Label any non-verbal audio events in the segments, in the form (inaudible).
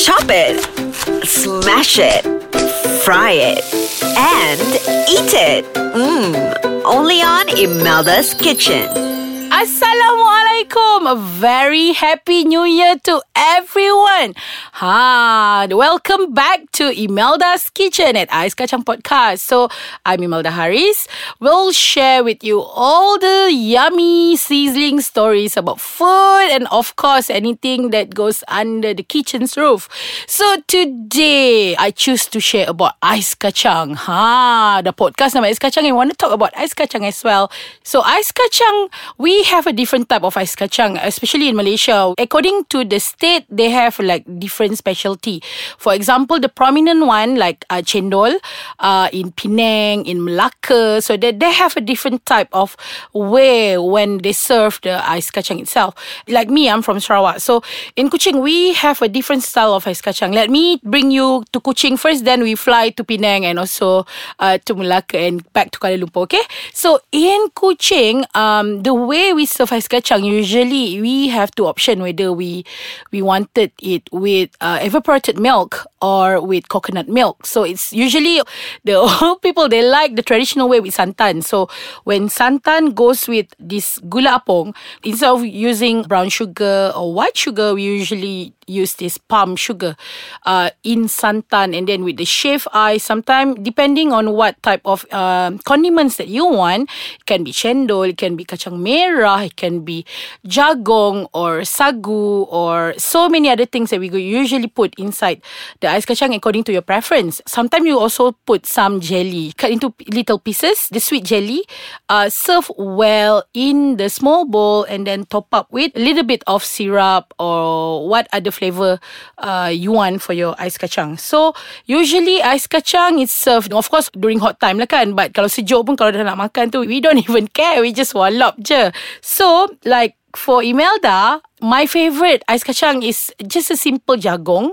Chop it, smash it, fry it, and eat it. Mmm, only on Imelda's Kitchen. Assalamualaikum. A very happy new year to everyone. Ha, welcome back to Imelda's Kitchen at Ais Kacang Podcast. So, I'm Imelda Haris. We'll share with you all the yummy sizzling stories about food and of course anything that goes under the kitchen's roof. So, today I choose to share about Ais Kacang. Ha, the podcast nama Ais Kacang and I want to talk about Ais Kacang as well. So, Ais Kacang, we have a different type of Ais Kacang, especially in Malaysia. According to the state, they have like different specialty. For example, the prominent one like uh, cendol uh, in Penang, in Malacca, So they, they have a different type of way when they serve the ice Kacang itself. Like me, I'm from Sarawak. So in Kuching, we have a different style of ice Kacang. Let me bring you to Kuching first, then we fly to Penang and also uh, to Malacca and back to Kuala Lumpur, okay? So in Kuching, um, the way we serve ice Kacang, usually we have two option whether we we wanted it with uh, evaporated milk or with coconut milk. So it's usually the (laughs) old people they like the traditional way with santan. So when santan goes with this gula apong, instead of using brown sugar or white sugar, we usually use this palm sugar uh, in santan and then with the shaved ice. Sometimes depending on what type of uh, condiments that you want, it can be cendol, it can be kacang merah, it can be jagong or sagu or so many other things that we usually put inside the ais kacang according to your preference. Sometimes you also put some jelly, cut into little pieces, the sweet jelly, uh, serve well in the small bowl and then top up with a little bit of syrup or what other flavor uh, you want for your ais kacang. So usually ais kacang is served of course during hot time lah kan. But kalau sejuk pun kalau dah nak makan tu we don't (laughs) even care. We just wallop je. So like for Imelda, my favorite ice kacang is just a simple jagong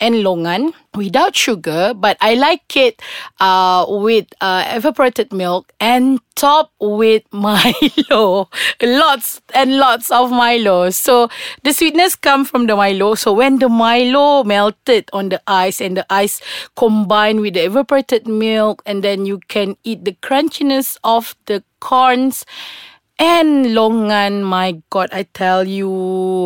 and longan without sugar, but I like it uh, with uh, evaporated milk and top with (laughs) Milo. lots and lots of Milo. So the sweetness come from the Milo. So when the Milo melted on the ice and the ice combined with the evaporated milk, and then you can eat the crunchiness of the corns And longan, my God, I tell you.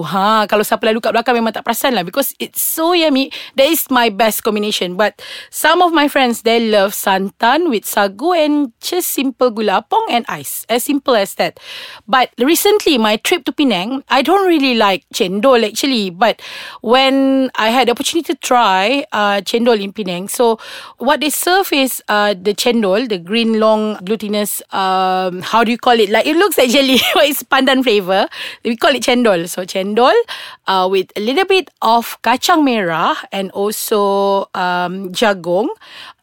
Ha, kalau siapa lalu kat belakang memang tak perasan lah. Because it's so yummy. That is my best combination. But some of my friends, they love santan with sagu and just simple gula apong and ice. As simple as that. But recently, my trip to Penang, I don't really like cendol actually. But when I had the opportunity to try uh, cendol in Penang, so what they serve is uh, the cendol, the green long glutinous, um, how do you call it? Like it looks jelly but it's pandan flavour. We call it cendol. So cendol uh, with a little bit of kacang merah and also um,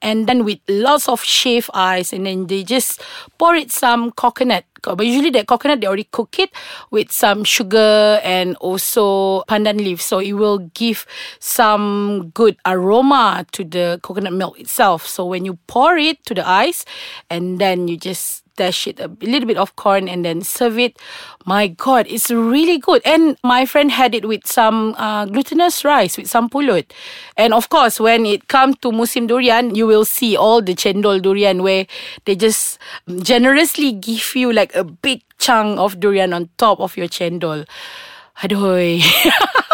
and then with lots of shaved ice. And then they just pour it some coconut. But usually that coconut they already cook it with some sugar and also pandan leaf. So it will give some good aroma to the coconut milk itself. So when you pour it to the ice and then you just dash it a little bit of corn and then serve it. My God, it's really good. And my friend had it with some uh, glutinous rice, with some pulut. And of course, when it comes to musim durian, you will see all the chendol durian where they just generously give you like a big chunk of durian on top of your chendol. Adoy. (laughs)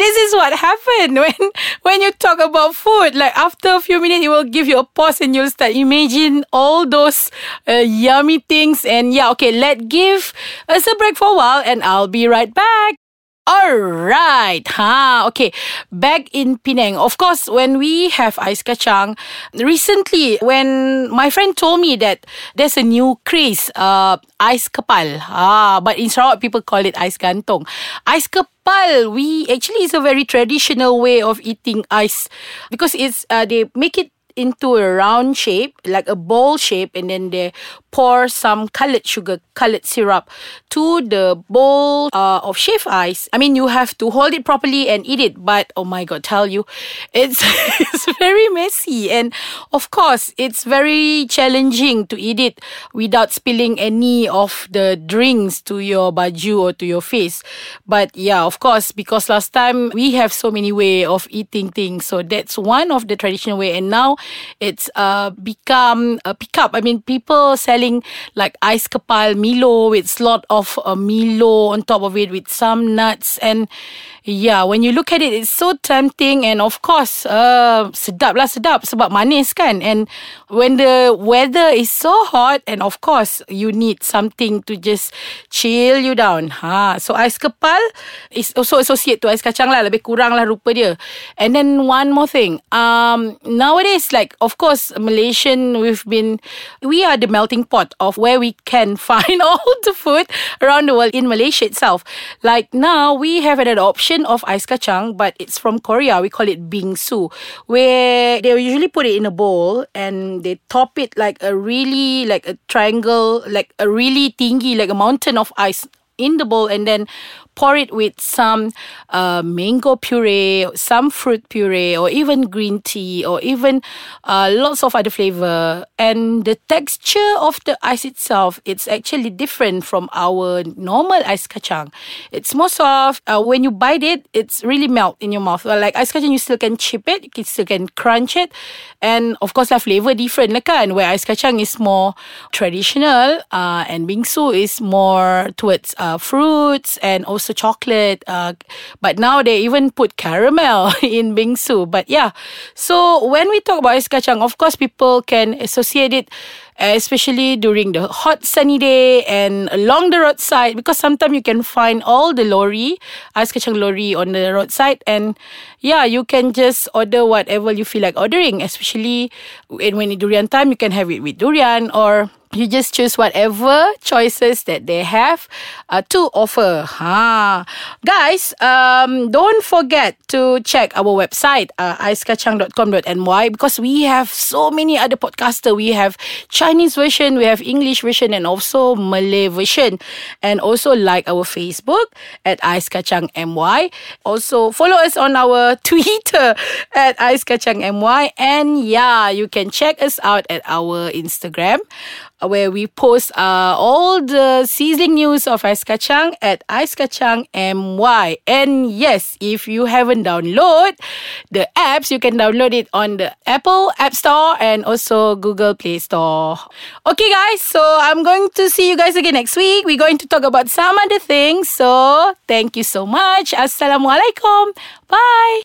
this is what happened (laughs) when when you talk about food. Like after a few minutes, it will give you a pause and you'll start imagine all those uh, yummy things. And yeah, okay, let give us a break for a while, and I'll be right back. Alright, ha, okay. Back in Penang, of course, when we have ice kacang, recently, when my friend told me that there's a new craze, uh, ais kepal, ah, but in Sarawak people call it ice gantong. Ice kepal, we actually is a very traditional way of eating ice because it's uh, they make it into a round shape, like a bowl shape, and then they pour some colored sugar, colored syrup to the bowl uh, of shaved ice. I mean, you have to hold it properly and eat it, but oh my god, tell you, (laughs) it's it's very messy, and of course, it's very challenging to eat it without spilling any of the drinks to your baju or to your face. But yeah, of course, because last time we have so many way of eating things, so that's one of the traditional way, and now it's uh become a pickup. I mean, people selling like ice kepal Milo with lot of uh, Milo on top of it with some nuts and yeah, when you look at it, it's so tempting and of course, uh, sedap lah sedap sebab manis kan. And when the weather is so hot and of course you need something to just chill you down. Ha, so ais kepal is also associated to ais kacang lah, lebih kurang lah rupa dia. And then one more thing, um, nowadays like of course Malaysian we've been we are the melting pot of where we can (laughs) find all the food around the world in Malaysia itself. Like now we have an option of ice kacang, but it's from Korea. We call it bingsu, where they usually put it in a bowl and they top it like a really like a triangle, like a really tinggi, like a mountain of ice in the bowl, and then pour it with some uh, mango puree, some fruit puree, or even green tea, or even uh, lots of other flavor. And the texture of the ice itself, it's actually different from our normal ice kacang. It's more soft. Uh, when you bite it, it's really melt in your mouth. Like ice kacang, you still can chip it, you still can crunch it, and of course, the flavor different, lah kan? Where ice kacang is more traditional, uh, and bingsu is more towards uh, fruits and also chocolate. Uh, but now they even put caramel (laughs) in bingsu. But yeah, so when we talk about ice kacang, of course people can associate it especially during the hot sunny day and along the roadside because sometimes you can find all the lorry ice kacang lorry on the roadside and yeah you can just order whatever you feel like ordering especially when, when it's durian time you can have it with durian or you just choose whatever choices that they have uh, to offer. Ha. Guys, um, don't forget to check our website, uh, aiskacang.com.my because we have so many other podcaster. We have Chinese version, we have English version and also Malay version. And also like our Facebook at aiskacangmy. Also follow us on our (laughs) Twitter at aiskacangmy. And yeah, you can check us out at our Instagram where we post uh, all the sizzling news of Ais Kacang at Ais Kacang MY. And yes, if you haven't downloaded the apps, you can download it on the Apple App Store and also Google Play Store. Okay, guys, so I'm going to see you guys again next week. We're going to talk about some other things. So thank you so much. Assalamualaikum. Bye.